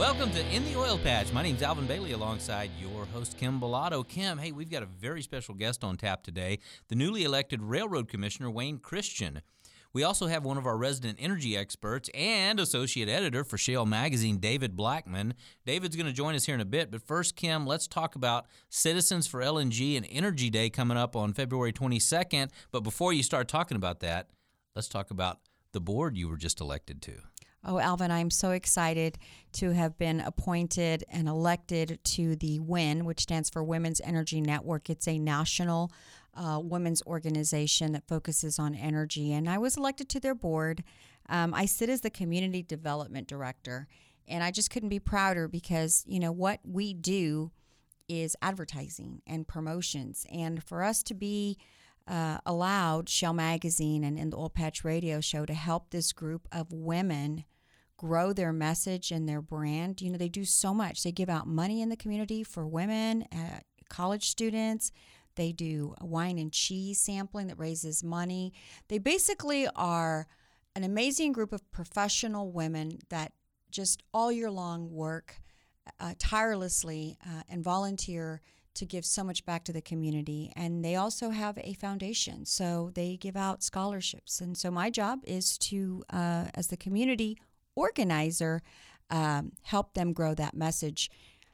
Welcome to In the Oil Patch. My name's Alvin Bailey alongside your host, Kim Bellotto. Kim, hey, we've got a very special guest on tap today the newly elected Railroad Commissioner, Wayne Christian. We also have one of our resident energy experts and associate editor for Shale Magazine, David Blackman. David's going to join us here in a bit, but first, Kim, let's talk about Citizens for LNG and Energy Day coming up on February 22nd. But before you start talking about that, let's talk about the board you were just elected to. Oh, Alvin, I'm so excited to have been appointed and elected to the WEN, which stands for Women's Energy Network. It's a national uh, women's organization that focuses on energy. And I was elected to their board. Um, I sit as the community development director. And I just couldn't be prouder because, you know, what we do is advertising and promotions. And for us to be uh, allowed Shale Magazine and in the Oil Patch Radio Show to help this group of women grow their message and their brand. You know, they do so much. They give out money in the community for women, uh, college students. They do wine and cheese sampling that raises money. They basically are an amazing group of professional women that just all year long work uh, tirelessly uh, and volunteer to give so much back to the community. And they also have a foundation, so they give out scholarships. And so my job is to, uh, as the community organizer, um, help them grow that message.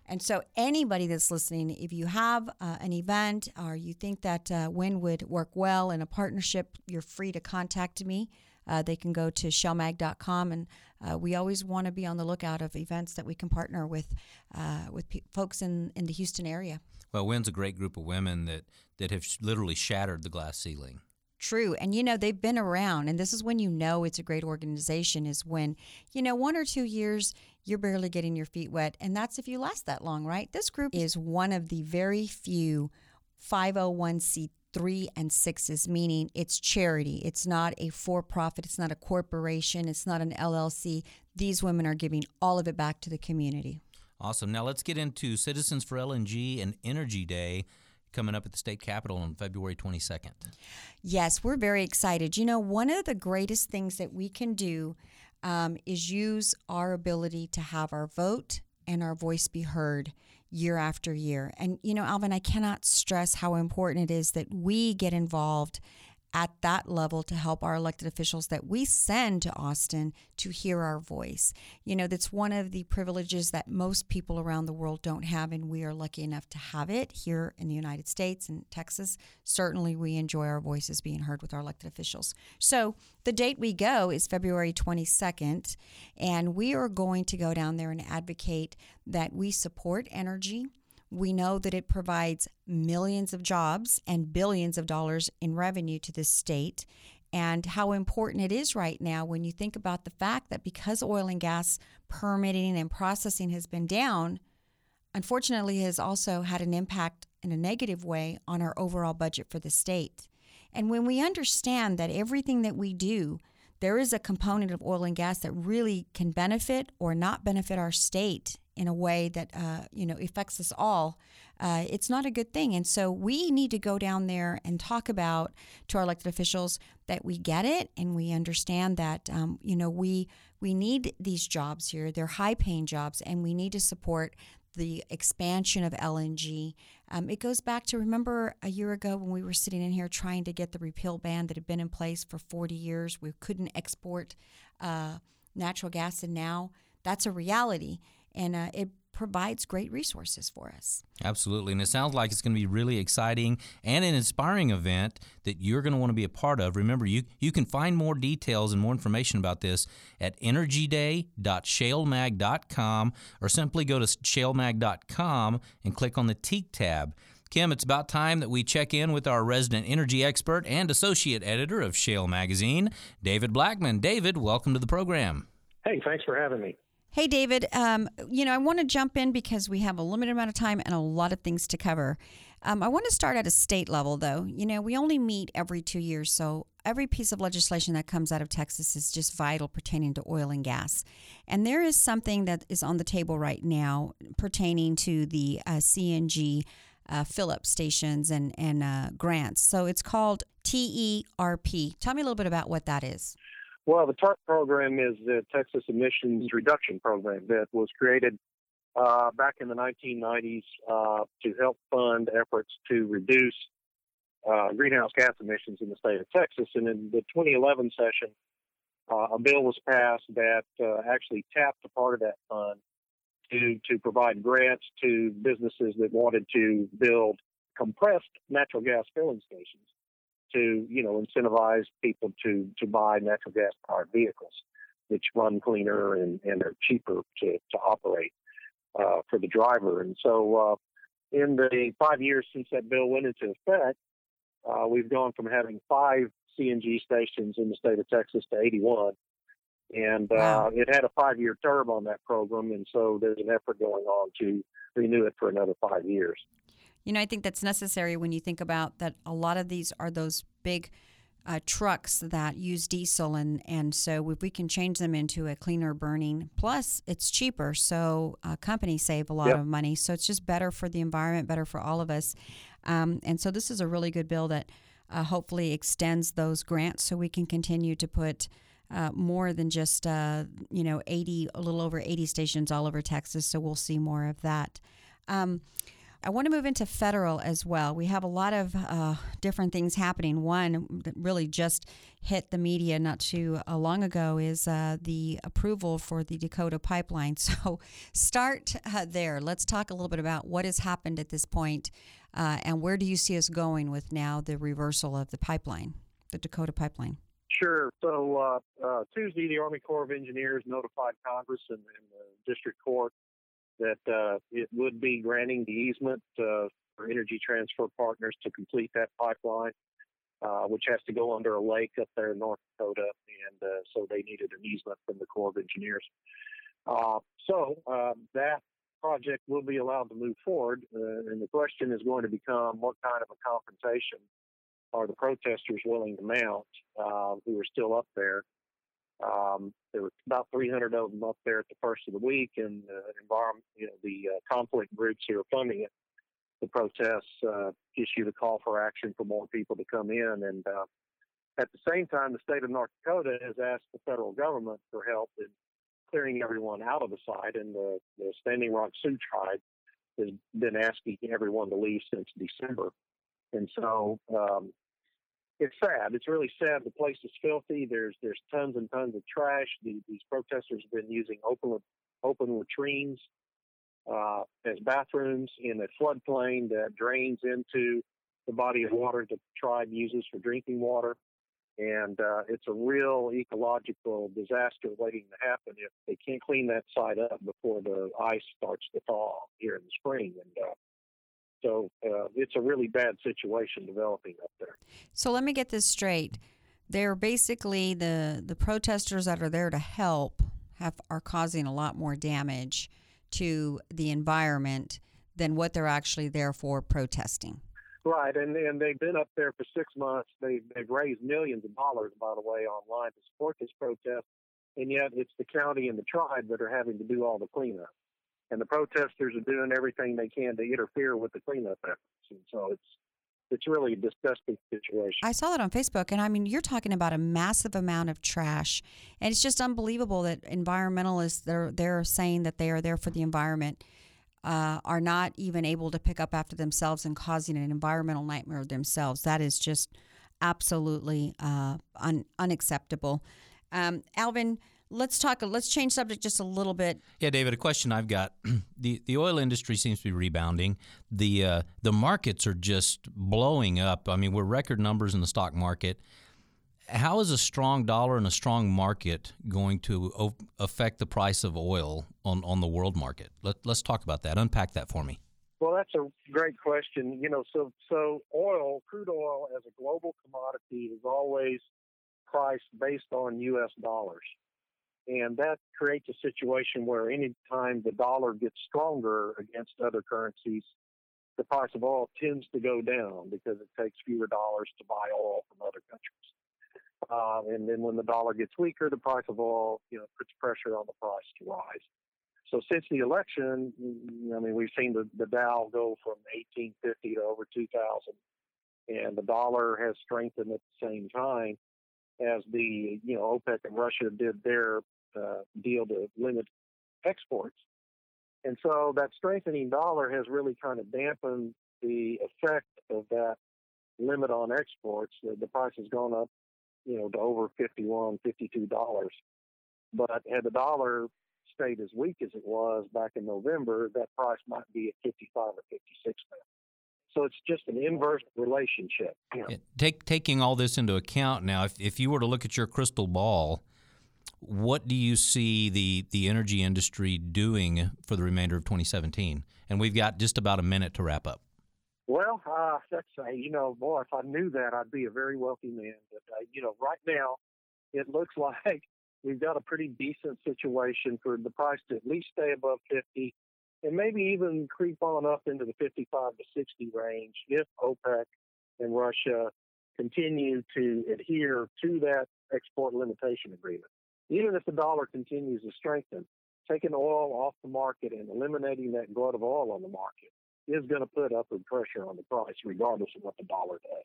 And so, anybody that's listening, if you have uh, an event or you think that uh, WEN would work well in a partnership, you're free to contact me. Uh, they can go to shalemag.com, and uh, we always want to be on the lookout of events that we can partner with uh, with pe- folks in, in the Houston area. Well, WEN's a great group of women that, that have literally shattered the glass ceiling. True. And you know, they've been around, and this is when you know it's a great organization, is when, you know, one or two years you're barely getting your feet wet. And that's if you last that long, right? This group is one of the very few 501c3 and 6s, meaning it's charity. It's not a for profit, it's not a corporation, it's not an LLC. These women are giving all of it back to the community. Awesome. Now let's get into Citizens for LNG and Energy Day coming up at the state capitol on February 22nd. Yes, we're very excited. You know, one of the greatest things that we can do um, is use our ability to have our vote and our voice be heard year after year. And, you know, Alvin, I cannot stress how important it is that we get involved at that level to help our elected officials that we send to Austin to hear our voice. You know, that's one of the privileges that most people around the world don't have, and we are lucky enough to have it here in the United States and Texas. Certainly, we enjoy our voices being heard with our elected officials. So, the date we go is February 22nd, and we are going to go down there and advocate that we support energy we know that it provides millions of jobs and billions of dollars in revenue to the state, and how important it is right now when you think about the fact that because oil and gas permitting and processing has been down, unfortunately, has also had an impact in a negative way on our overall budget for the state. And when we understand that everything that we do, there is a component of oil and gas that really can benefit or not benefit our state in a way that uh, you know affects us all, uh, it's not a good thing. And so we need to go down there and talk about to our elected officials that we get it and we understand that um, you know we we need these jobs here. They're high paying jobs, and we need to support the expansion of LNG. Um, it goes back to remember a year ago when we were sitting in here trying to get the repeal ban that had been in place for 40 years. We couldn't export uh, natural gas, and now that's a reality and uh, it provides great resources for us. Absolutely. And it sounds like it's going to be really exciting and an inspiring event that you're going to want to be a part of. Remember, you, you can find more details and more information about this at energyday.shalemag.com or simply go to shalemag.com and click on the TEAC tab. Kim, it's about time that we check in with our resident energy expert and associate editor of Shale Magazine, David Blackman. David, welcome to the program. Hey, thanks for having me. Hey, David, um, you know, I want to jump in because we have a limited amount of time and a lot of things to cover. Um, I want to start at a state level, though. You know, we only meet every two years, so every piece of legislation that comes out of Texas is just vital pertaining to oil and gas. And there is something that is on the table right now pertaining to the uh, CNG uh, fill up stations and, and uh, grants. So it's called TERP. Tell me a little bit about what that is. Well, the TERP program is the Texas Emissions Reduction Program that was created uh, back in the 1990s uh, to help fund efforts to reduce uh, greenhouse gas emissions in the state of Texas. And in the 2011 session, uh, a bill was passed that uh, actually tapped a part of that fund to to provide grants to businesses that wanted to build compressed natural gas filling stations to you know incentivize people to to buy natural gas powered vehicles which run cleaner and, and are cheaper to, to operate uh, for the driver. And so, uh, in the five years since that bill went into effect, uh, we've gone from having five CNG stations in the state of Texas to 81. And uh, wow. it had a five year term on that program. And so there's an effort going on to renew it for another five years. You know, I think that's necessary when you think about that a lot of these are those big uh, trucks that use diesel, and, and so if we can change them into a cleaner burning, plus it's cheaper, so uh, companies save a lot yep. of money. So it's just better for the environment, better for all of us. Um, and so this is a really good bill that uh, hopefully extends those grants so we can continue to put. Uh, more than just uh, you know 80 a little over 80 stations all over texas so we'll see more of that um, I want to move into federal as well. We have a lot of uh, different things happening. One that really just hit the media not too uh, long ago is uh, the approval for the Dakota pipeline. So, start uh, there. Let's talk a little bit about what has happened at this point, uh, and where do you see us going with now the reversal of the pipeline, the Dakota pipeline. Sure. So uh, Tuesday, the Army Corps of Engineers notified Congress and, and the district court that uh, it would be granting the easement uh, for Energy Transfer Partners to complete that pipeline, uh, which has to go under a lake up there in North Dakota, and uh, so they needed an easement from the Corps of Engineers. Uh, so um, that project will be allowed to move forward, uh, and the question is going to become what kind of a confrontation are the protesters willing to mount who are still up there um, there were about 300 of them up there at the first of the week, and uh, environment, you know, the uh, conflict groups who are funding it, the protests, uh, issued a call for action for more people to come in. And uh, at the same time, the state of North Dakota has asked the federal government for help in clearing everyone out of the site, and the, the Standing Rock Sioux tribe has been asking everyone to leave since December. And so um, it's sad. It's really sad. The place is filthy. There's there's tons and tons of trash. The, these protesters have been using open open latrines uh, as bathrooms in a floodplain that drains into the body of water that the tribe uses for drinking water. And uh, it's a real ecological disaster waiting to happen if they can't clean that site up before the ice starts to thaw here in the spring. And uh, so uh, it's a really bad situation developing up there. So let me get this straight. They're basically the the protesters that are there to help have are causing a lot more damage to the environment than what they're actually there for protesting. Right, and and they've been up there for six months. They they've raised millions of dollars, by the way, online to support this protest, and yet it's the county and the tribe that are having to do all the cleanup and the protesters are doing everything they can to interfere with the cleanup efforts. And so it's it's really a disgusting situation. I saw that on Facebook, and I mean, you're talking about a massive amount of trash, and it's just unbelievable that environmentalists they're they're saying that they are there for the environment. Uh, are not even able to pick up after themselves and causing an environmental nightmare themselves. That is just absolutely uh, un- unacceptable. Um, Alvin, let's talk. Let's change subject just a little bit. Yeah, David. A question I've got: the the oil industry seems to be rebounding. The uh, the markets are just blowing up. I mean, we're record numbers in the stock market. How is a strong dollar and a strong market going to o- affect the price of oil on, on the world market? Let, let's talk about that. Unpack that for me. Well, that's a great question. You know, so so oil, crude oil, as a global commodity, is always priced based on U.S. dollars. And that creates a situation where anytime the dollar gets stronger against other currencies, the price of oil tends to go down because it takes fewer dollars to buy oil from other countries. Uh, and then when the dollar gets weaker, the price of oil, you know, puts pressure on the price to rise. So since the election, I mean, we've seen the, the Dow go from 1850 to over 2000, and the dollar has strengthened at the same time as the, you know, OPEC and Russia did their uh, deal to limit exports. And so that strengthening dollar has really kind of dampened the effect of that limit on exports. The, the price has gone up, you know, to over 51 $52. But had the dollar stayed as weak as it was back in November, that price might be at 55 or 56 now. So it's just an inverse relationship. Take, taking all this into account now, if, if you were to look at your crystal ball, what do you see the, the energy industry doing for the remainder of 2017? And we've got just about a minute to wrap up. Well, uh, that's uh, you know, boy, if I knew that, I'd be a very wealthy man. But uh, you know, right now, it looks like we've got a pretty decent situation for the price to at least stay above 50 and maybe even creep on up into the 55 to 60 range if OPEC and Russia continue to adhere to that export limitation agreement. Even if the dollar continues to strengthen, taking oil off the market and eliminating that glut of oil on the market is going to put upward pressure on the price, regardless of what the dollar does.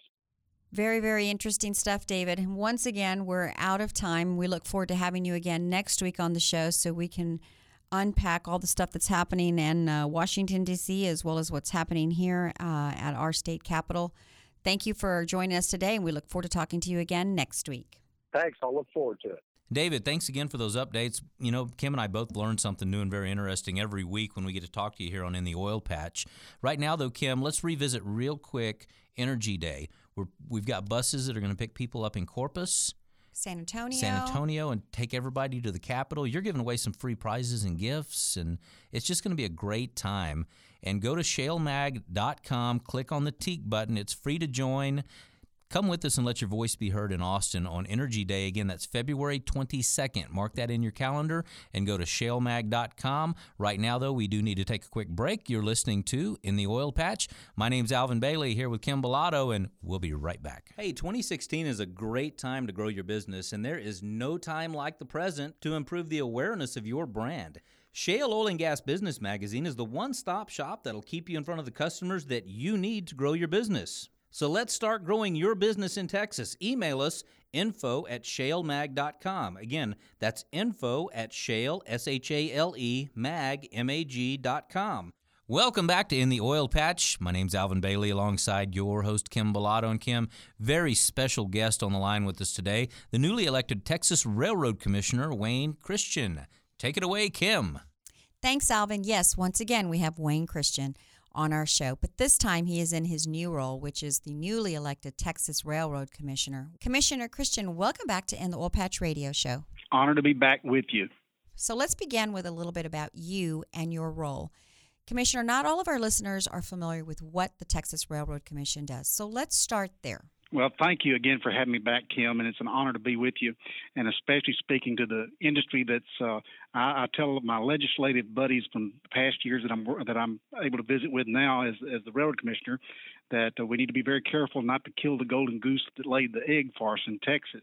Very, very interesting stuff, David. Once again, we're out of time. We look forward to having you again next week on the show so we can unpack all the stuff that's happening in uh, Washington, D.C., as well as what's happening here uh, at our state capitol. Thank you for joining us today, and we look forward to talking to you again next week. Thanks. I'll look forward to it. David, thanks again for those updates. You know, Kim and I both learn something new and very interesting every week when we get to talk to you here on In the Oil Patch. Right now, though, Kim, let's revisit real quick Energy Day. We're, we've got buses that are going to pick people up in Corpus, San Antonio, San Antonio, and take everybody to the Capitol. You're giving away some free prizes and gifts, and it's just going to be a great time. And go to shalemag.com, click on the TEAC button. It's free to join. Come with us and let your voice be heard in Austin on Energy Day. Again, that's February 22nd. Mark that in your calendar and go to shalemag.com. Right now, though, we do need to take a quick break. You're listening to In the Oil Patch. My name's Alvin Bailey here with Kim Bellotto, and we'll be right back. Hey, 2016 is a great time to grow your business, and there is no time like the present to improve the awareness of your brand. Shale Oil and Gas Business Magazine is the one stop shop that'll keep you in front of the customers that you need to grow your business. So let's start growing your business in Texas. Email us info at shalemag.com. Again, that's info at shale, S H A L E, mag, M A G.com. Welcome back to In the Oil Patch. My name's Alvin Bailey alongside your host, Kim Bellotto. And Kim, very special guest on the line with us today, the newly elected Texas Railroad Commissioner, Wayne Christian. Take it away, Kim. Thanks, Alvin. Yes, once again, we have Wayne Christian on our show, but this time he is in his new role, which is the newly elected Texas Railroad Commissioner. Commissioner Christian, welcome back to In the Oil Patch Radio Show. Honor to be back with you. So let's begin with a little bit about you and your role. Commissioner, not all of our listeners are familiar with what the Texas Railroad Commission does, so let's start there. Well, thank you again for having me back, Kim, and it's an honor to be with you, and especially speaking to the industry that's. Uh, I, I tell my legislative buddies from past years that I'm that I'm able to visit with now as as the railroad commissioner that uh, we need to be very careful not to kill the golden goose that laid the egg for us in Texas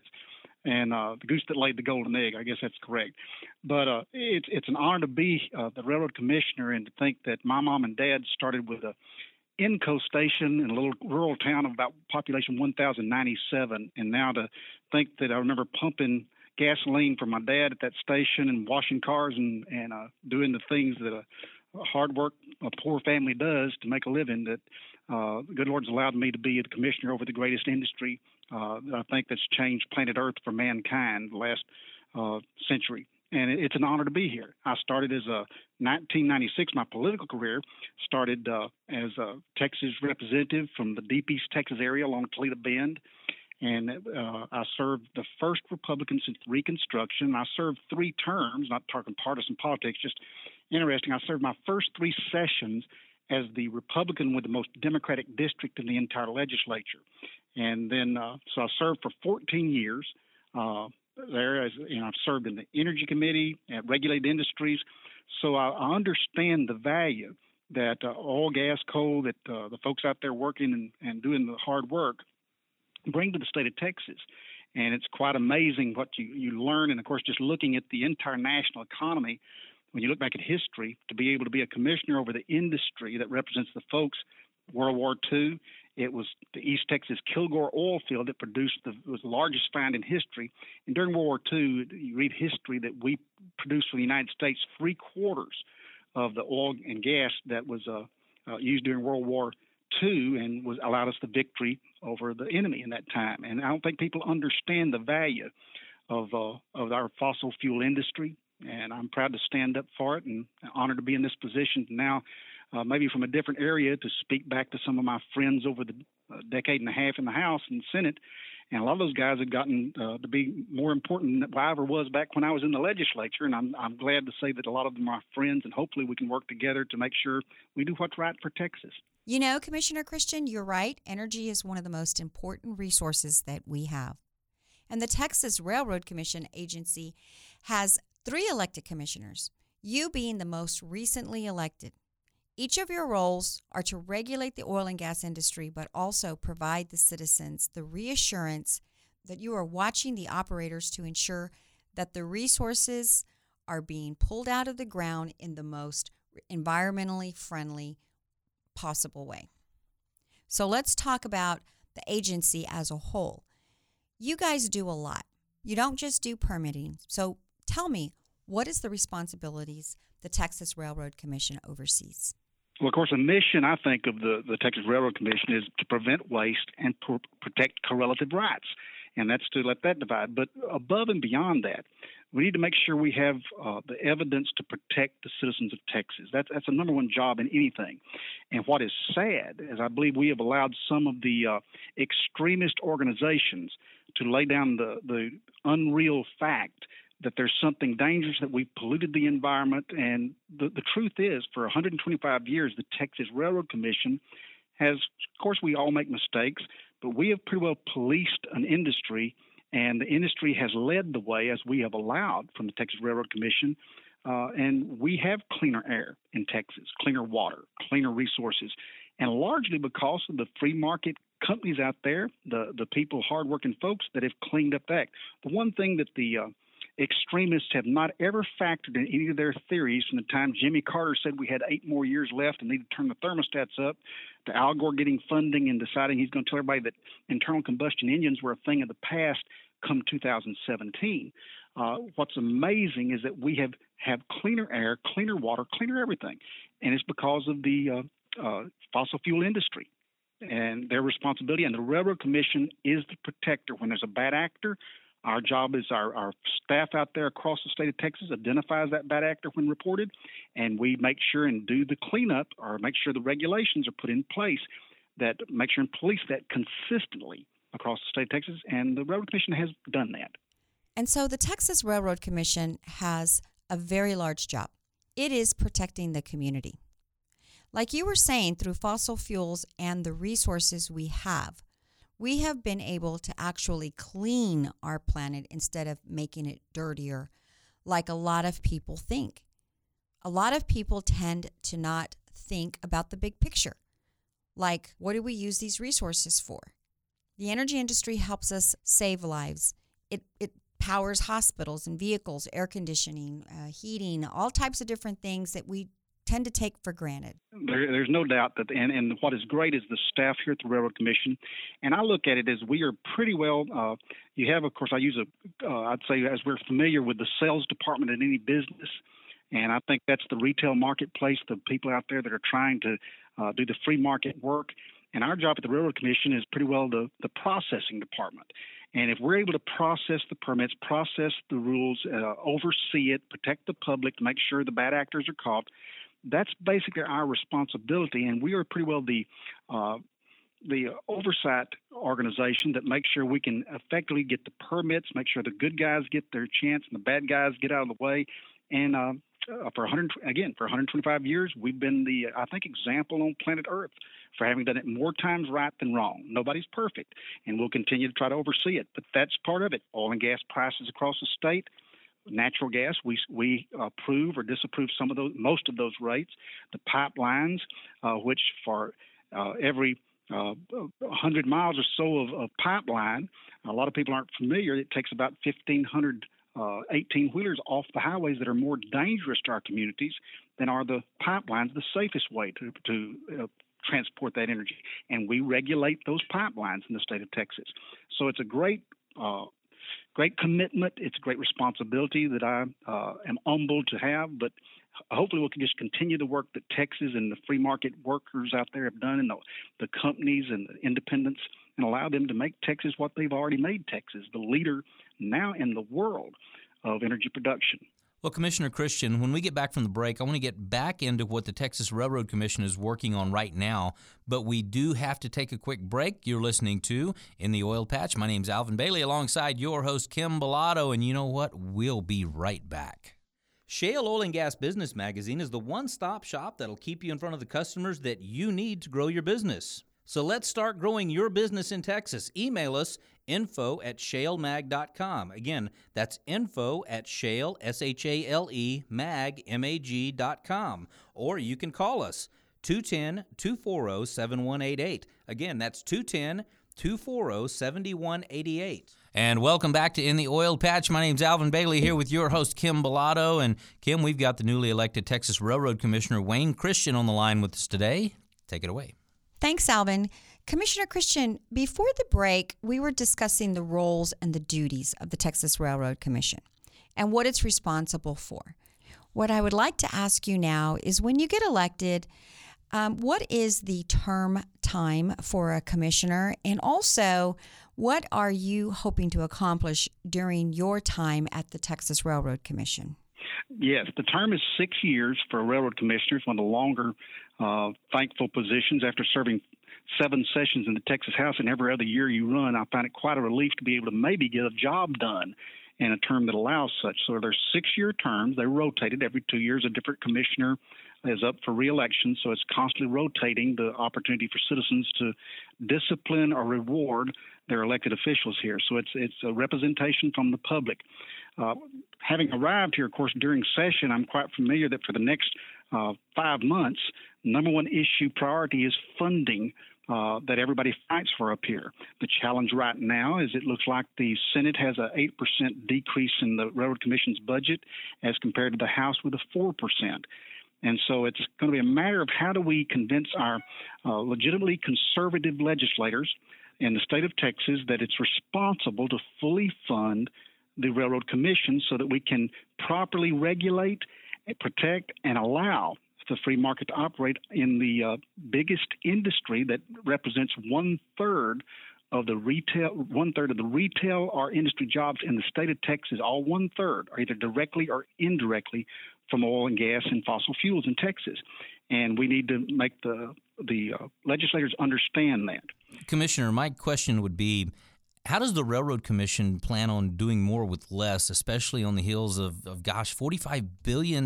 and uh, the goose that laid the golden egg. I guess that's correct. But uh, it's it's an honor to be uh, the railroad commissioner and to think that my mom and dad started with a Enco station in a little rural town of about population 1,097, and now to think that I remember pumping gasoline for my dad at that station and washing cars and and uh, doing the things that a, a hard work a poor family does to make a living. That uh, the good Lord's allowed me to be the commissioner over the greatest industry uh, that I think that's changed planet Earth for mankind the last uh, century and it's an honor to be here. I started as a 1996. My political career started uh, as a Texas representative from the deep East Texas area along Toledo Bend, and uh, I served the first Republican since Reconstruction. I served three terms, not talking partisan politics, just interesting. I served my first three sessions as the Republican with the most Democratic district in the entire legislature, and then uh, so I served for 14 years. Uh, there. As you know, I've served in the Energy Committee at Regulated Industries, so I, understand the value that uh, oil, gas, coal, that uh, the folks out there working and, and doing the hard work bring to the state of Texas. And it's quite amazing what you, you learn. And of course, just looking at the entire national economy, when you look back at history, to be able to be a commissioner over the industry that represents the folks, World War II, it was the East Texas Kilgore oil field that produced the was the largest find in history. And during World War II, you read history that we produced for the United States three quarters of the oil and gas that was uh, uh, used during World War II and was allowed us the victory over the enemy in that time. And I don't think people understand the value of uh, of our fossil fuel industry. And I'm proud to stand up for it and honored to be in this position now uh, maybe from a different area to speak back to some of my friends over the uh, decade and a half in the House and Senate. And a lot of those guys have gotten uh, to be more important than I ever was back when I was in the legislature. And I'm, I'm glad to say that a lot of them are friends, and hopefully we can work together to make sure we do what's right for Texas. You know, Commissioner Christian, you're right. Energy is one of the most important resources that we have. And the Texas Railroad Commission agency has three elected commissioners, you being the most recently elected. Each of your roles are to regulate the oil and gas industry, but also provide the citizens the reassurance that you are watching the operators to ensure that the resources are being pulled out of the ground in the most environmentally friendly possible way. So let's talk about the agency as a whole. You guys do a lot. You don't just do permitting. So tell me, what is the responsibilities the Texas Railroad Commission oversees? Well, of course, a mission I think of the, the Texas Railroad Commission is to prevent waste and pr- protect correlative rights, and that's to let that divide. But above and beyond that, we need to make sure we have uh, the evidence to protect the citizens of Texas. That's that's a number one job in anything. And what is sad is I believe we have allowed some of the uh, extremist organizations to lay down the the unreal fact that there's something dangerous, that we've polluted the environment. And the, the truth is, for 125 years, the Texas Railroad Commission has, of course, we all make mistakes, but we have pretty well policed an industry, and the industry has led the way as we have allowed from the Texas Railroad Commission. Uh, and we have cleaner air in Texas, cleaner water, cleaner resources, and largely because of the free market companies out there, the the people, hardworking folks that have cleaned up that. The one thing that the uh, extremists have not ever factored in any of their theories from the time Jimmy Carter said we had eight more years left and need to turn the thermostats up, to Al Gore getting funding and deciding he's going to tell everybody that internal combustion engines were a thing of the past come 2017. Uh, what's amazing is that we have have cleaner air, cleaner water, cleaner everything, and it's because of the uh, uh, fossil fuel industry and their responsibility. And the Railroad Commission is the protector when there's a bad actor our job is our, our staff out there across the state of Texas identifies that bad actor when reported, and we make sure and do the cleanup or make sure the regulations are put in place that make sure and police that consistently across the state of Texas. And the Railroad Commission has done that. And so the Texas Railroad Commission has a very large job. It is protecting the community. Like you were saying, through fossil fuels and the resources we have, we have been able to actually clean our planet instead of making it dirtier, like a lot of people think. A lot of people tend to not think about the big picture. Like, what do we use these resources for? The energy industry helps us save lives. It, it powers hospitals and vehicles, air conditioning, uh, heating, all types of different things that we tend to take for granted. There, there's no doubt that, and, and what is great is the staff here at the Railroad Commission, and I look at it as we are pretty well. Uh, you have, of course, I use a, uh, I'd say as we're familiar with the sales department in any business, and I think that's the retail marketplace, the people out there that are trying to uh, do the free market work. And our job at the Railroad Commission is pretty well the, the processing department. And if we're able to process the permits, process the rules, uh, oversee it, protect the public make sure the bad actors are caught, that's basically our responsibility, and we are pretty well the uh, the oversight organization that makes sure we can effectively get the permits, make sure the good guys get their chance and the bad guys get out of the way, And uh, uh, for 100 again for 125 years, we've been the I think example on planet Earth for having done it more times right than wrong. Nobody's perfect, and we'll continue to try to oversee it. But that's part of it. Oil and gas prices across the state natural gas. We we approve or disapprove some of those, most of those rates. The pipelines, uh, which for uh, every uh, 100 miles or so of, of, pipeline, a lot of people aren't familiar. It takes about 1,500 18 uh, wheelers off the highways that are more dangerous to our communities than are the pipelines, the safest way to to uh, transport that energy. And we regulate those pipelines in the state of Texas. So it's a great uh, great commitment. It's a great responsibility that I uh, am humbled to have, but hopefully we can just continue the work that Texas and the free market workers out there have done and the, the companies and the independents and allow them to make Texas what they've already made Texas, the leader now in the world of energy production. Well, Commissioner Christian, when we get back from the break, I want to get back into what the Texas Railroad Commission is working on right now, but we do have to take a quick break. You're listening to In the Oil Patch. My name's Alvin Bailey alongside your host, Kim Bellotto, and you know what? We'll be right back. Shale Oil and Gas Business Magazine is the one stop shop that'll keep you in front of the customers that you need to grow your business. So let's start growing your business in Texas. Email us info at shalemag.com. Again, that's info at shale, S H A L E, mag, M A G.com. Or you can call us 210 240 7188. Again, that's 210 240 7188. And welcome back to In the Oil Patch. My name's Alvin Bailey here with your host, Kim Bellotto. And Kim, we've got the newly elected Texas Railroad Commissioner, Wayne Christian, on the line with us today. Take it away. Thanks, Alvin. Commissioner Christian, before the break, we were discussing the roles and the duties of the Texas Railroad Commission and what it's responsible for. What I would like to ask you now is when you get elected, um, what is the term time for a commissioner? And also, what are you hoping to accomplish during your time at the Texas Railroad Commission? Yes, the term is six years for railroad commissioner. It's one of the longer uh, thankful positions after serving seven sessions in the Texas House, and every other year you run, I find it quite a relief to be able to maybe get a job done in a term that allows such. So there's six-year terms. They're rotated every two years. A different commissioner is up for reelection, so it's constantly rotating the opportunity for citizens to discipline or reward their elected officials here. So it's it's a representation from the public. Uh, having arrived here, of course, during session, I'm quite familiar that for the next uh, five months, number one issue priority is funding uh, that everybody fights for up here. The challenge right now is it looks like the Senate has a 8% decrease in the Railroad Commission's budget as compared to the House with a 4%. And so it's going to be a matter of how do we convince our uh, legitimately conservative legislators in the state of Texas that it's responsible to fully fund the Railroad Commission so that we can properly regulate, protect, and allow the free market to operate in the uh, biggest industry that represents one third of the retail, one third of the retail or industry jobs in the state of Texas, all one third are either directly or indirectly from oil and gas and fossil fuels in Texas. And we need to make the the uh, legislators understand that. Commissioner, my question would be how does the Railroad Commission plan on doing more with less, especially on the heels of, of gosh, $45 billion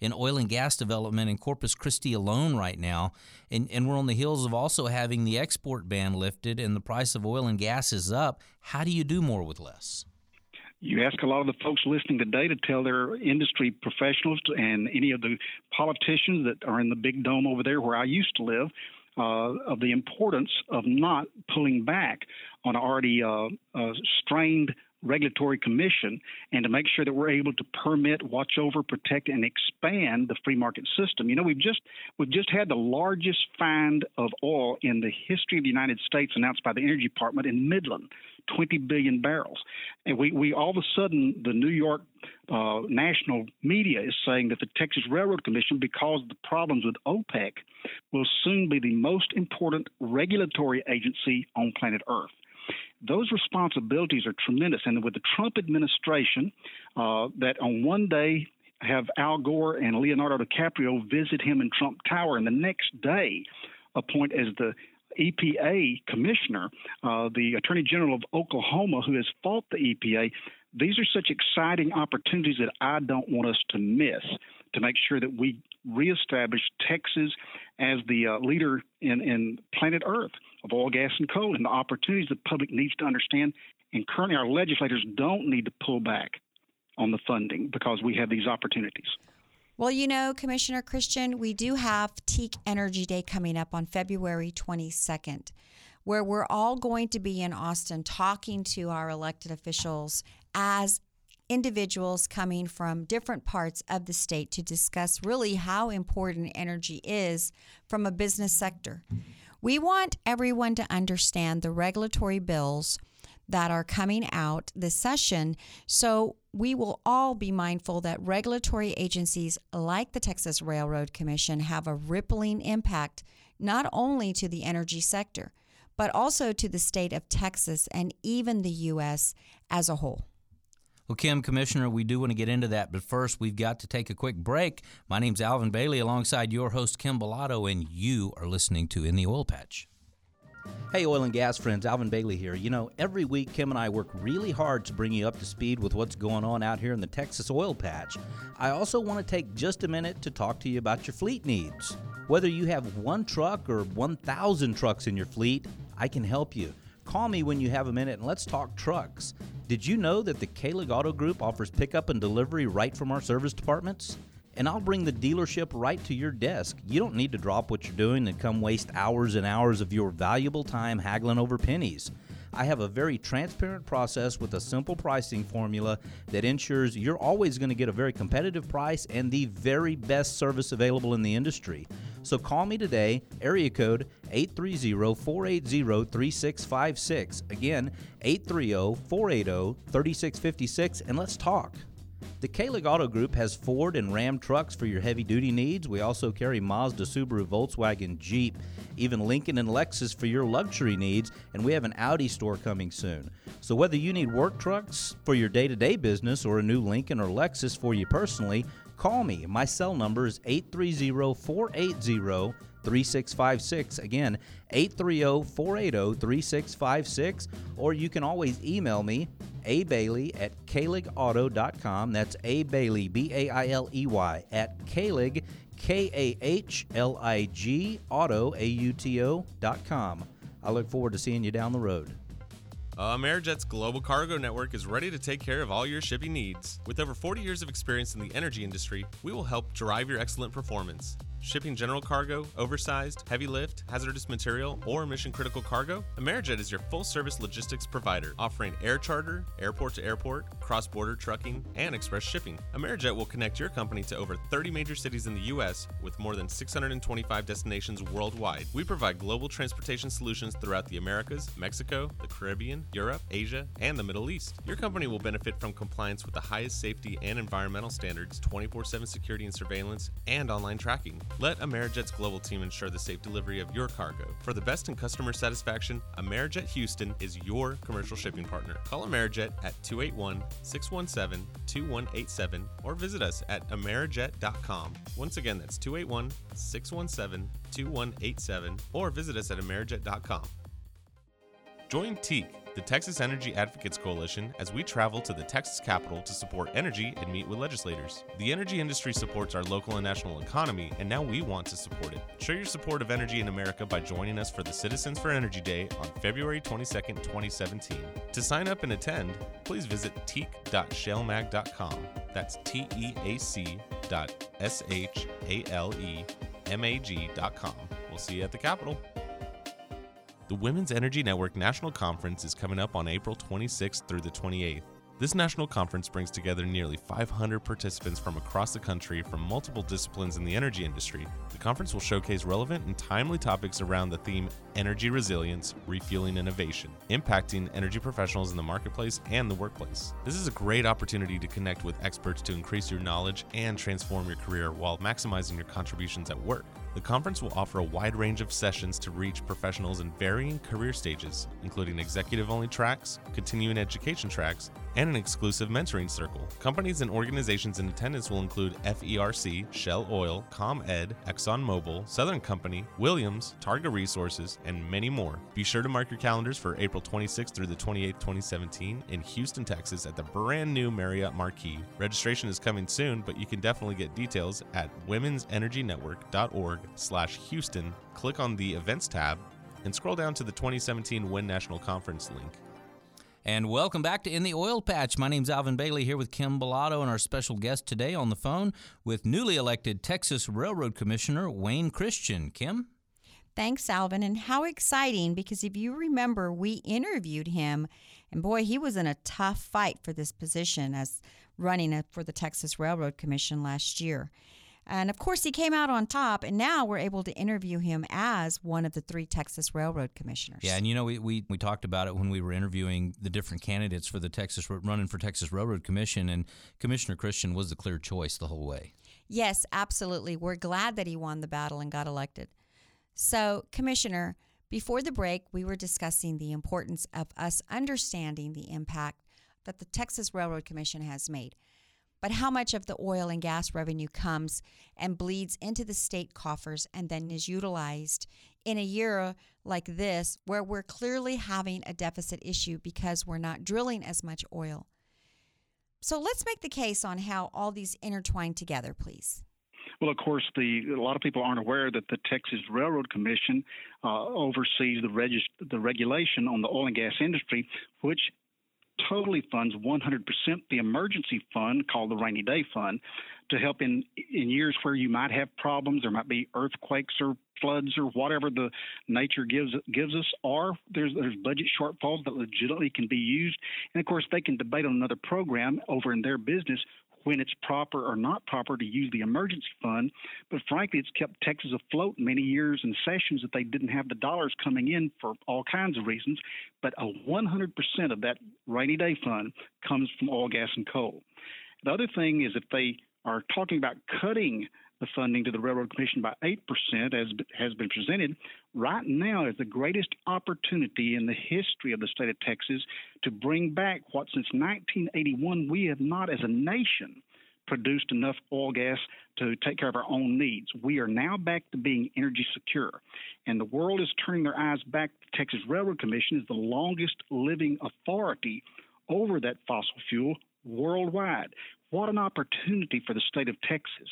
in oil and gas development in Corpus Christi alone right now? And, and we're on the heels of also having the export ban lifted and the price of oil and gas is up. How do you do more with less? You ask a lot of the folks listening today to tell their industry professionals and any of the politicians that are in the big dome over there where I used to live uh, of the importance of not pulling back on an already uh, uh, strained regulatory commission and to make sure that we're able to permit, watch over, protect, and expand the free market system. You know, we've just we've just had the largest find of oil in the history of the United States announced by the Energy Department in Midland. 20 billion barrels. And we, we all of a sudden, the New York uh, national media is saying that the Texas Railroad Commission, because of the problems with OPEC, will soon be the most important regulatory agency on planet Earth those responsibilities are tremendous. And with the Trump administration, uh, that on one day have Al Gore and Leonardo DiCaprio visit him in Trump Tower, and the next day appoint as the EPA commissioner, uh, the Attorney General of Oklahoma, who has fought the EPA. these are such exciting opportunities that I don't want us to miss to make sure that we reestablish Texas as the uh, leader in, in planet Earth of oil, gas, and coal, and the opportunities the public needs to understand. And currently, our legislators don't need to pull back on the funding because we have these opportunities. Well, you know, Commissioner Christian, we do have TEAC Energy Day coming up on February 22nd, where we're all going to be in Austin talking to our elected officials as individuals coming from different parts of the state to discuss really how important energy is from a business sector. We want everyone to understand the regulatory bills that are coming out this session. So we will all be mindful that regulatory agencies like the Texas Railroad Commission have a rippling impact not only to the energy sector, but also to the state of Texas and even the U.S. as a whole. Well, Kim, Commissioner, we do want to get into that, but first we've got to take a quick break. My name's Alvin Bailey alongside your host, Kim Bellotto, and you are listening to In the Oil Patch. Hey, oil and gas friends, Alvin Bailey here. You know, every week Kim and I work really hard to bring you up to speed with what's going on out here in the Texas oil patch. I also want to take just a minute to talk to you about your fleet needs. Whether you have one truck or 1,000 trucks in your fleet, I can help you. Call me when you have a minute and let's talk trucks. Did you know that the Kahlig Auto Group offers pickup and delivery right from our service departments? And I'll bring the dealership right to your desk. You don't need to drop what you're doing and come waste hours and hours of your valuable time haggling over pennies. I have a very transparent process with a simple pricing formula that ensures you're always going to get a very competitive price and the very best service available in the industry. So call me today, area code 830-480-3656. Again, 830-480-3656 and let's talk. The Kahlig Auto Group has Ford and Ram trucks for your heavy duty needs. We also carry Mazda, Subaru, Volkswagen, Jeep, even Lincoln and Lexus for your luxury needs, and we have an Audi store coming soon. So whether you need work trucks for your day to day business or a new Lincoln or Lexus for you personally, call me. My cell number is 830 480 3656. Again, 830 480 3656. Or you can always email me, a Bailey at kahligauto.com. That's A Bailey, B A I L E Y, at Kahlig, K A H L I G, auto, A U T O, dot com. I look forward to seeing you down the road. Uh, Amerijet's global cargo network is ready to take care of all your shipping needs. With over 40 years of experience in the energy industry, we will help drive your excellent performance. Shipping general cargo, oversized, heavy lift, hazardous material, or mission critical cargo? Amerijet is your full service logistics provider, offering air charter, airport to airport, cross border trucking, and express shipping. Amerijet will connect your company to over 30 major cities in the U.S. with more than 625 destinations worldwide. We provide global transportation solutions throughout the Americas, Mexico, the Caribbean, Europe, Asia, and the Middle East. Your company will benefit from compliance with the highest safety and environmental standards, 24 7 security and surveillance, and online tracking. Let Amerijet's global team ensure the safe delivery of your cargo. For the best in customer satisfaction, Amerijet Houston is your commercial shipping partner. Call Amerijet at 281 617 2187 or visit us at amerijet.com. Once again, that's 281 617 2187 or visit us at amerijet.com. Join TEAC the Texas Energy Advocates Coalition as we travel to the Texas capital to support energy and meet with legislators. The energy industry supports our local and national economy, and now we want to support it. Show your support of energy in America by joining us for the Citizens for Energy Day on February 22nd, 2017. To sign up and attend, please visit teac.shalemag.com. That's T E A C dot S H A L E M A G.com. We'll see you at the Capitol. The Women's Energy Network National Conference is coming up on April 26th through the 28th. This national conference brings together nearly 500 participants from across the country from multiple disciplines in the energy industry. The conference will showcase relevant and timely topics around the theme energy resilience, refueling innovation, impacting energy professionals in the marketplace and the workplace. This is a great opportunity to connect with experts to increase your knowledge and transform your career while maximizing your contributions at work. The conference will offer a wide range of sessions to reach professionals in varying career stages, including executive only tracks, continuing education tracks, and an exclusive mentoring circle. Companies and organizations in attendance will include FERC, Shell Oil, ComEd, ExxonMobil, Southern Company, Williams, Targa Resources, and many more. Be sure to mark your calendars for April 26th through the 28th, 2017 in Houston, Texas at the brand new Marriott Marquis. Registration is coming soon, but you can definitely get details at womensenergynetwork.org slash Houston. Click on the events tab and scroll down to the 2017 WEN National Conference link. And welcome back to In the Oil Patch. My name's Alvin Bailey here with Kim Bellotto and our special guest today on the phone with newly elected Texas Railroad Commissioner Wayne Christian. Kim? Thanks, Alvin. And how exciting because if you remember, we interviewed him, and boy, he was in a tough fight for this position as running for the Texas Railroad Commission last year. And of course, he came out on top, and now we're able to interview him as one of the three Texas Railroad Commissioners. Yeah, and you know, we, we, we talked about it when we were interviewing the different candidates for the Texas running for Texas Railroad Commission, and Commissioner Christian was the clear choice the whole way. Yes, absolutely. We're glad that he won the battle and got elected. So, Commissioner, before the break, we were discussing the importance of us understanding the impact that the Texas Railroad Commission has made but how much of the oil and gas revenue comes and bleeds into the state coffers and then is utilized in a year like this where we're clearly having a deficit issue because we're not drilling as much oil. So let's make the case on how all these intertwine together, please. Well, of course, the a lot of people aren't aware that the Texas Railroad Commission uh, oversees the, the regulation on the oil and gas industry, which totally funds 100% the emergency fund called the rainy day fund to help in in years where you might have problems there might be earthquakes or floods or whatever the nature gives gives us or there's there's budget shortfalls that legitimately can be used. And of course they can debate on another program over in their business when it's proper or not proper to use the emergency fund. But frankly, it's kept Texas afloat many years and sessions that they didn't have the dollars coming in for all kinds of reasons. But a 100% of that rainy day fund comes from oil, gas, and coal. The other thing is if they are talking about cutting the funding to the Railroad Commission by 8%, as has been presented, right now is the greatest opportunity in the history of the state of Texas to bring back what since 1981 we have not as a nation produced enough oil gas to take care of our own needs. We are now back to being energy secure. And the world is turning their eyes back. The Texas Railroad Commission is the longest living authority over that fossil fuel worldwide. What an opportunity for the state of Texas.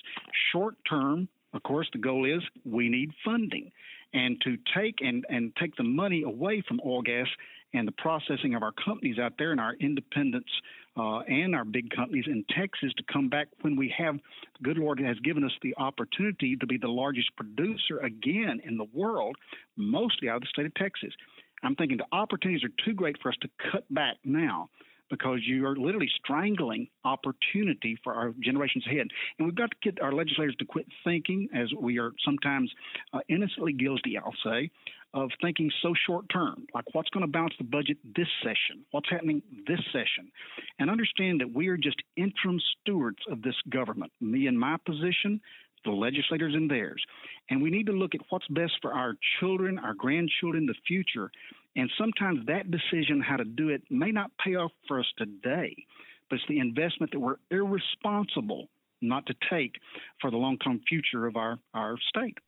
Short term, of course, the goal is we need funding. And to take and, and take the money away from oil, gas, and the processing of our companies out there and our independents uh, and our big companies in Texas to come back when we have, good Lord has given us the opportunity to be the largest producer again in the world, mostly out of the state of Texas. I'm thinking the opportunities are too great for us to cut back now because you are literally strangling opportunity for our generations ahead. And we've got to get our legislators to quit thinking, as we are sometimes uh, innocently guilty, I'll say, of thinking so short term, like what's going to balance the budget this session, what's happening this session, and understand that we are just interim stewards of this government. Me in my position, the legislators in theirs. And we need to look at what's best for our children, our grandchildren, the future. And sometimes that decision how to do it may not pay off for us today, but it's the investment that we're irresponsible not to take for the long term future of our, our state.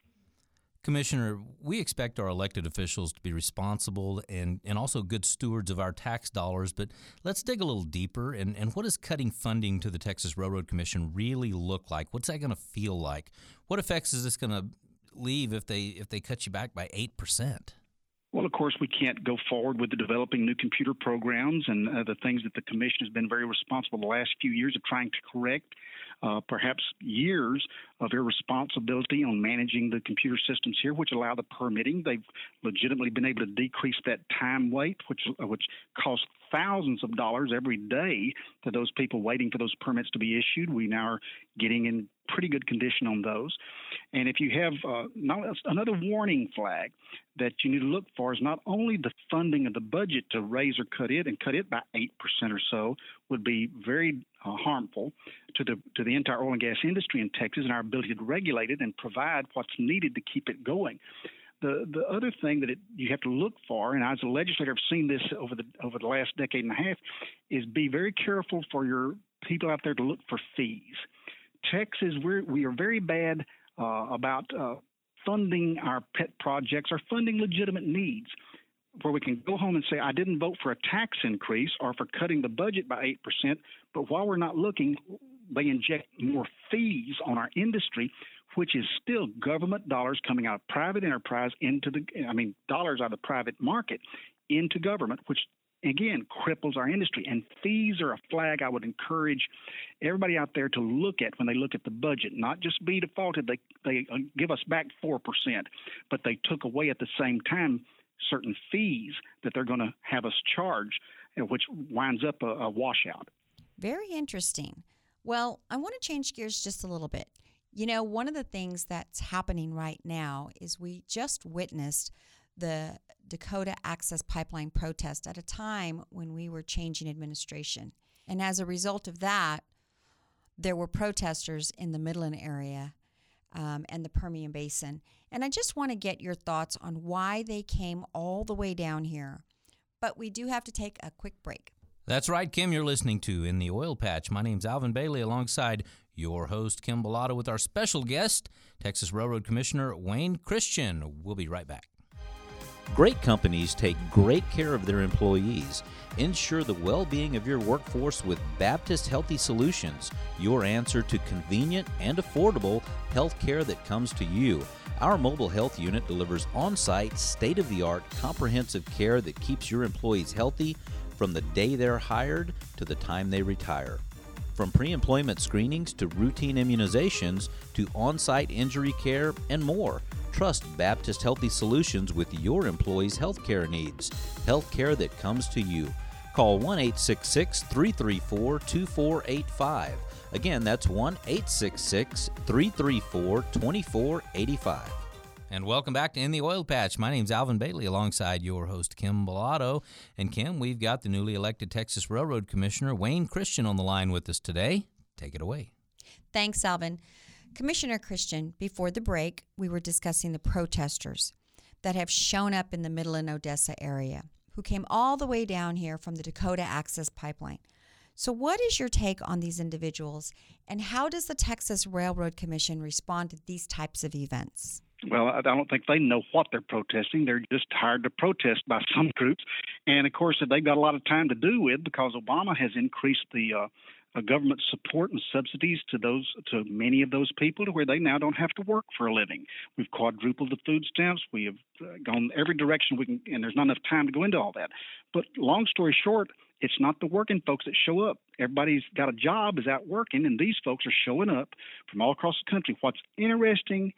Commissioner, we expect our elected officials to be responsible and, and also good stewards of our tax dollars, but let's dig a little deeper. And, and what does cutting funding to the Texas Railroad Commission really look like? What's that going to feel like? What effects is this going to leave if they if they cut you back by eight percent? Well, of course, we can't go forward with the developing new computer programs and uh, the things that the commission has been very responsible the last few years of trying to correct. Uh, perhaps years of irresponsibility on managing the computer systems here, which allow the permitting. They've legitimately been able to decrease that time wait, which uh, which costs thousands of dollars every day to those people waiting for those permits to be issued. We now are getting in pretty good condition on those. And if you have uh, not, another warning flag that you need to look for is not only the funding of the budget to raise or cut it and cut it by 8% or so, would be very uh, harmful to the to the entire oil and gas industry in Texas and our ability to regulate it and provide what's needed to keep it going. The the other thing that it, you have to look for, and as a legislator, I've seen this over the over the last decade and a half, is be very careful for your people out there to look for fees. Texas, we're we are very bad uh, about uh, funding our pet projects or funding legitimate needs where we can go home and say, I didn't vote for a tax increase or for cutting the budget by 8%, but while we're not looking, they inject more fees on our industry, which is still government dollars coming out of private enterprise into the, I mean, dollars out of the private market into government, which again cripples our industry. And fees are a flag I would encourage everybody out there to look at when they look at the budget, not just be defaulted. They, they uh, give us back 4%, but they took away at the same time certain fees that they're going to have us charge, which winds up a, a washout. Very interesting. Well, I want to change gears just a little bit. You know, one of the things that's happening right now is we just witnessed the Dakota Access Pipeline protest at a time when we were changing administration. And as a result of that, there were protesters in the Midland area um, and the Permian Basin. And I just want to get your thoughts on why they came all the way down here. But we do have to take a quick break. That's right, Kim. You're listening to In the Oil Patch. My name's Alvin Bailey alongside your host, Kim Bellotto, with our special guest, Texas Railroad Commissioner Wayne Christian. We'll be right back. Great companies take great care of their employees. Ensure the well being of your workforce with Baptist Healthy Solutions, your answer to convenient and affordable health care that comes to you. Our mobile health unit delivers on site, state of the art, comprehensive care that keeps your employees healthy from the day they're hired to the time they retire. From pre employment screenings to routine immunizations to on site injury care and more. Trust Baptist Healthy Solutions with your employees' healthcare needs. Healthcare that comes to you. Call 1 866 334 2485. Again, that's 1 866 334 2485. And welcome back to In the Oil Patch. My name's Alvin Bailey alongside your host, Kim Bellotto. And Kim, we've got the newly elected Texas Railroad Commissioner, Wayne Christian, on the line with us today. Take it away. Thanks, Alvin. Commissioner Christian, before the break, we were discussing the protesters that have shown up in the middle Midland Odessa area who came all the way down here from the Dakota Access Pipeline. So, what is your take on these individuals, and how does the Texas Railroad Commission respond to these types of events? Well, I don't think they know what they're protesting. They're just tired to protest by some groups, and of course, they've got a lot of time to do with because Obama has increased the uh, government support and subsidies to those to many of those people to where they now don't have to work for a living. We've quadrupled the food stamps. We have uh, gone every direction we can, and there's not enough time to go into all that. But long story short, it's not the working folks that show up. Everybody's got a job, is out working, and these folks are showing up from all across the country. What's interesting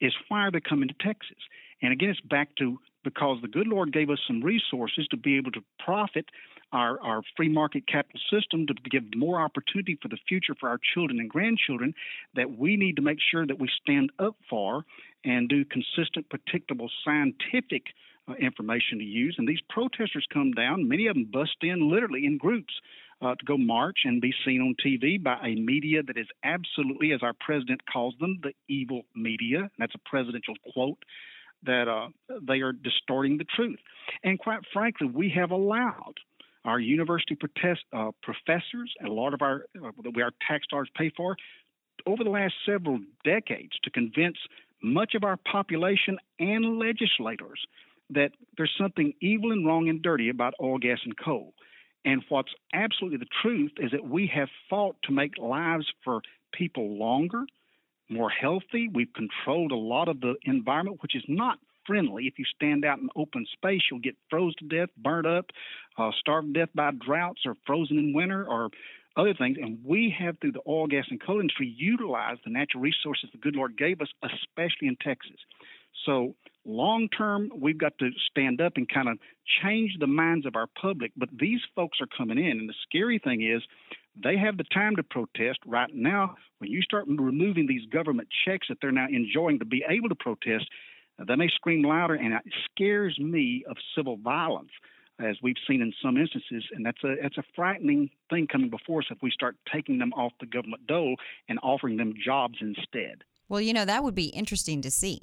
is why are they coming to Texas? And again, it's back to because the good Lord gave us some resources to be able to profit our, our free market capital system to give more opportunity for the future for our children and grandchildren that we need to make sure that we stand up for and do consistent, predictable, scientific uh, information to use. And these protesters come down, many of them bust in literally in groups. Uh, to go march and be seen on TV by a media that is absolutely, as our president calls them, the evil media. That's a presidential quote that uh, they are distorting the truth. And quite frankly, we have allowed our university protest, uh, professors and a lot of our uh, that we our tax dollars pay for over the last several decades to convince much of our population and legislators that there's something evil and wrong and dirty about oil, gas, and coal. And what's absolutely the truth is that we have fought to make lives for people longer, more healthy. We've controlled a lot of the environment, which is not friendly. If you stand out in open space, you'll get froze to death, burnt up, uh, starved to death by droughts, or frozen in winter, or other things. And we have, through the oil, gas, and coal industry, utilized the natural resources the good Lord gave us, especially in Texas. So, long term, we've got to stand up and kind of change the minds of our public. But these folks are coming in, and the scary thing is, they have the time to protest right now. When you start removing these government checks that they're now enjoying to be able to protest, they may scream louder, and it scares me of civil violence. As we've seen in some instances, and that's a that's a frightening thing coming before us if we start taking them off the government dole and offering them jobs instead. Well, you know that would be interesting to see.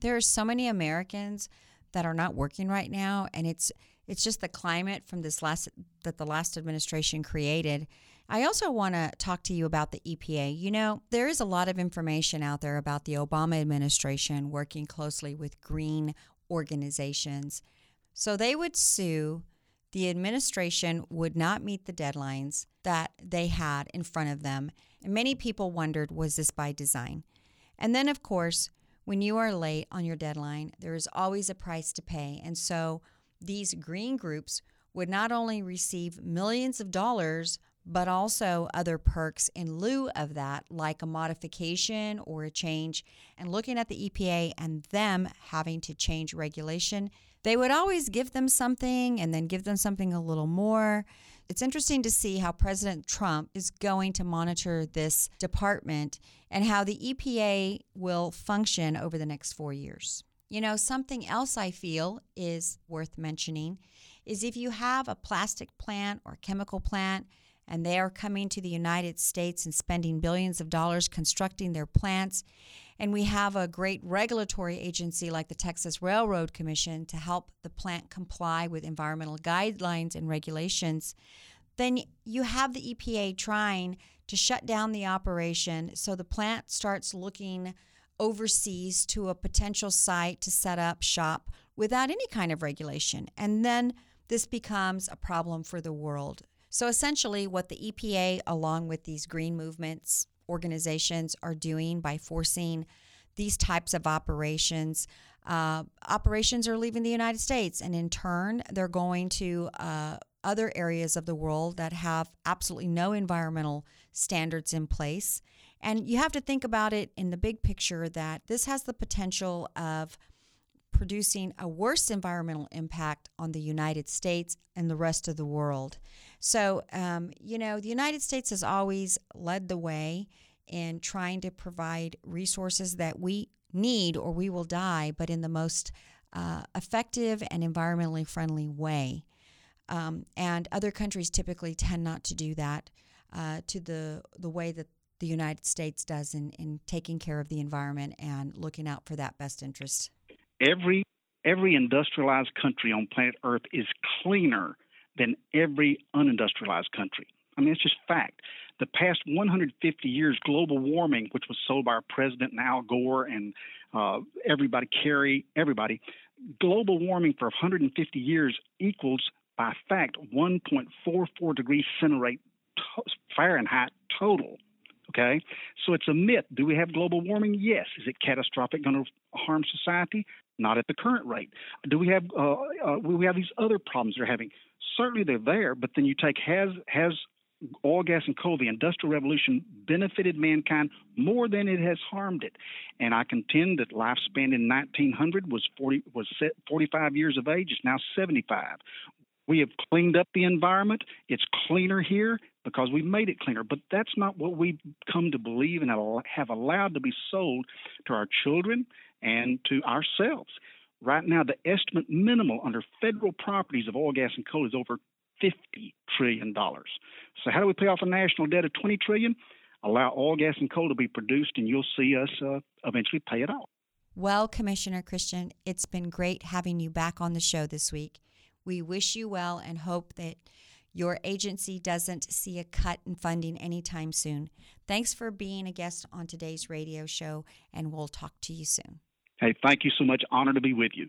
There are so many Americans that are not working right now, and it's it's just the climate from this last that the last administration created. I also want to talk to you about the EPA. You know, there is a lot of information out there about the Obama administration working closely with green organizations. So they would sue. The administration would not meet the deadlines that they had in front of them. And many people wondered was this by design? And then, of course, when you are late on your deadline, there is always a price to pay. And so these green groups would not only receive millions of dollars, but also other perks in lieu of that, like a modification or a change. And looking at the EPA and them having to change regulation, they would always give them something and then give them something a little more. It's interesting to see how President Trump is going to monitor this department and how the EPA will function over the next four years. You know, something else I feel is worth mentioning is if you have a plastic plant or chemical plant and they are coming to the United States and spending billions of dollars constructing their plants, and we have a great regulatory agency like the Texas Railroad Commission to help the plant comply with environmental guidelines and regulations, then you have the EPA trying to shut down the operation so the plant starts looking overseas to a potential site to set up shop without any kind of regulation. And then this becomes a problem for the world. So essentially, what the EPA, along with these green movements organizations, are doing by forcing these types of operations, uh, operations are leaving the United States, and in turn, they're going to uh, other areas of the world that have absolutely no environmental standards in place. And you have to think about it in the big picture that this has the potential of producing a worse environmental impact on the United States and the rest of the world. So, um, you know, the United States has always led the way in trying to provide resources that we need or we will die, but in the most uh, effective and environmentally friendly way. Um, and other countries typically tend not to do that uh, to the, the way that the United States does in, in taking care of the environment and looking out for that best interest. Every every industrialized country on planet Earth is cleaner than every unindustrialized country. I mean, it's just fact. The past 150 years, global warming, which was sold by our president and Al Gore and uh, everybody, Kerry, everybody, global warming for 150 years equals, by fact, 1.44 degrees centigrade Fahrenheit total. Okay, so it's a myth. Do we have global warming? Yes. Is it catastrophic, going to harm society? Not at the current rate. Do we have uh, uh, we have these other problems they're having? Certainly they're there, but then you take has has oil, gas, and coal, the Industrial Revolution benefited mankind more than it has harmed it. And I contend that lifespan in 1900 was 40 was 45 years of age. It's now 75. We have cleaned up the environment. It's cleaner here because we've made it cleaner. But that's not what we've come to believe and have allowed to be sold to our children and to ourselves. Right now, the estimate minimal under federal properties of oil, gas, and coal is over fifty trillion dollars. So, how do we pay off a national debt of 20 trillion? Allow oil, gas, and coal to be produced, and you'll see us uh, eventually pay it off. Well, Commissioner Christian, it's been great having you back on the show this week. We wish you well and hope that your agency doesn't see a cut in funding anytime soon. Thanks for being a guest on today's radio show, and we'll talk to you soon. Hey, thank you so much. Honor to be with you.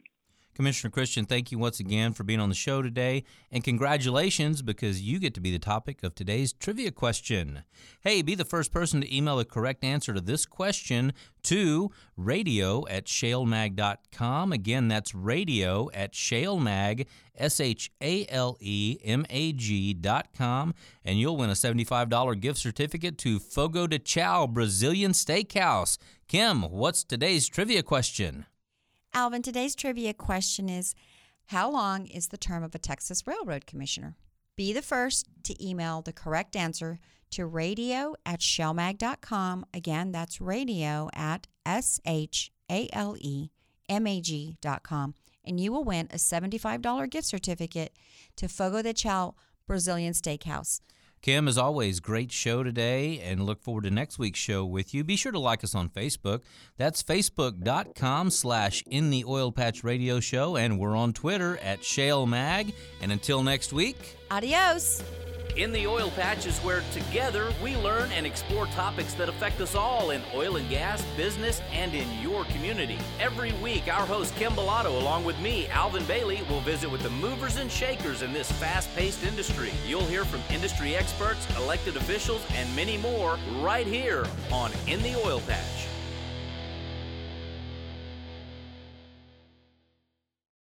Commissioner Christian, thank you once again for being on the show today. And congratulations because you get to be the topic of today's trivia question. Hey, be the first person to email the correct answer to this question to radio at shalemag.com. Again, that's radio at shalemag, S H A L E M A G.com. And you'll win a $75 gift certificate to Fogo de Chao Brazilian Steakhouse. Kim, what's today's trivia question? Alvin, today's trivia question is How long is the term of a Texas Railroad Commissioner? Be the first to email the correct answer to radio at shalemag.com. Again, that's radio at S H A L E mag.com, and you will win a $75 gift certificate to Fogo de Chao Brazilian Steakhouse. Kim, as always, great show today and look forward to next week's show with you. Be sure to like us on Facebook. That's facebook.com slash in the oil patch radio show. And we're on Twitter at Shale Mag. And until next week, adios. In the Oil Patch is where together we learn and explore topics that affect us all in oil and gas, business, and in your community. Every week, our host Kim Bellotto, along with me, Alvin Bailey, will visit with the movers and shakers in this fast paced industry. You'll hear from industry experts, elected officials, and many more right here on In the Oil Patch.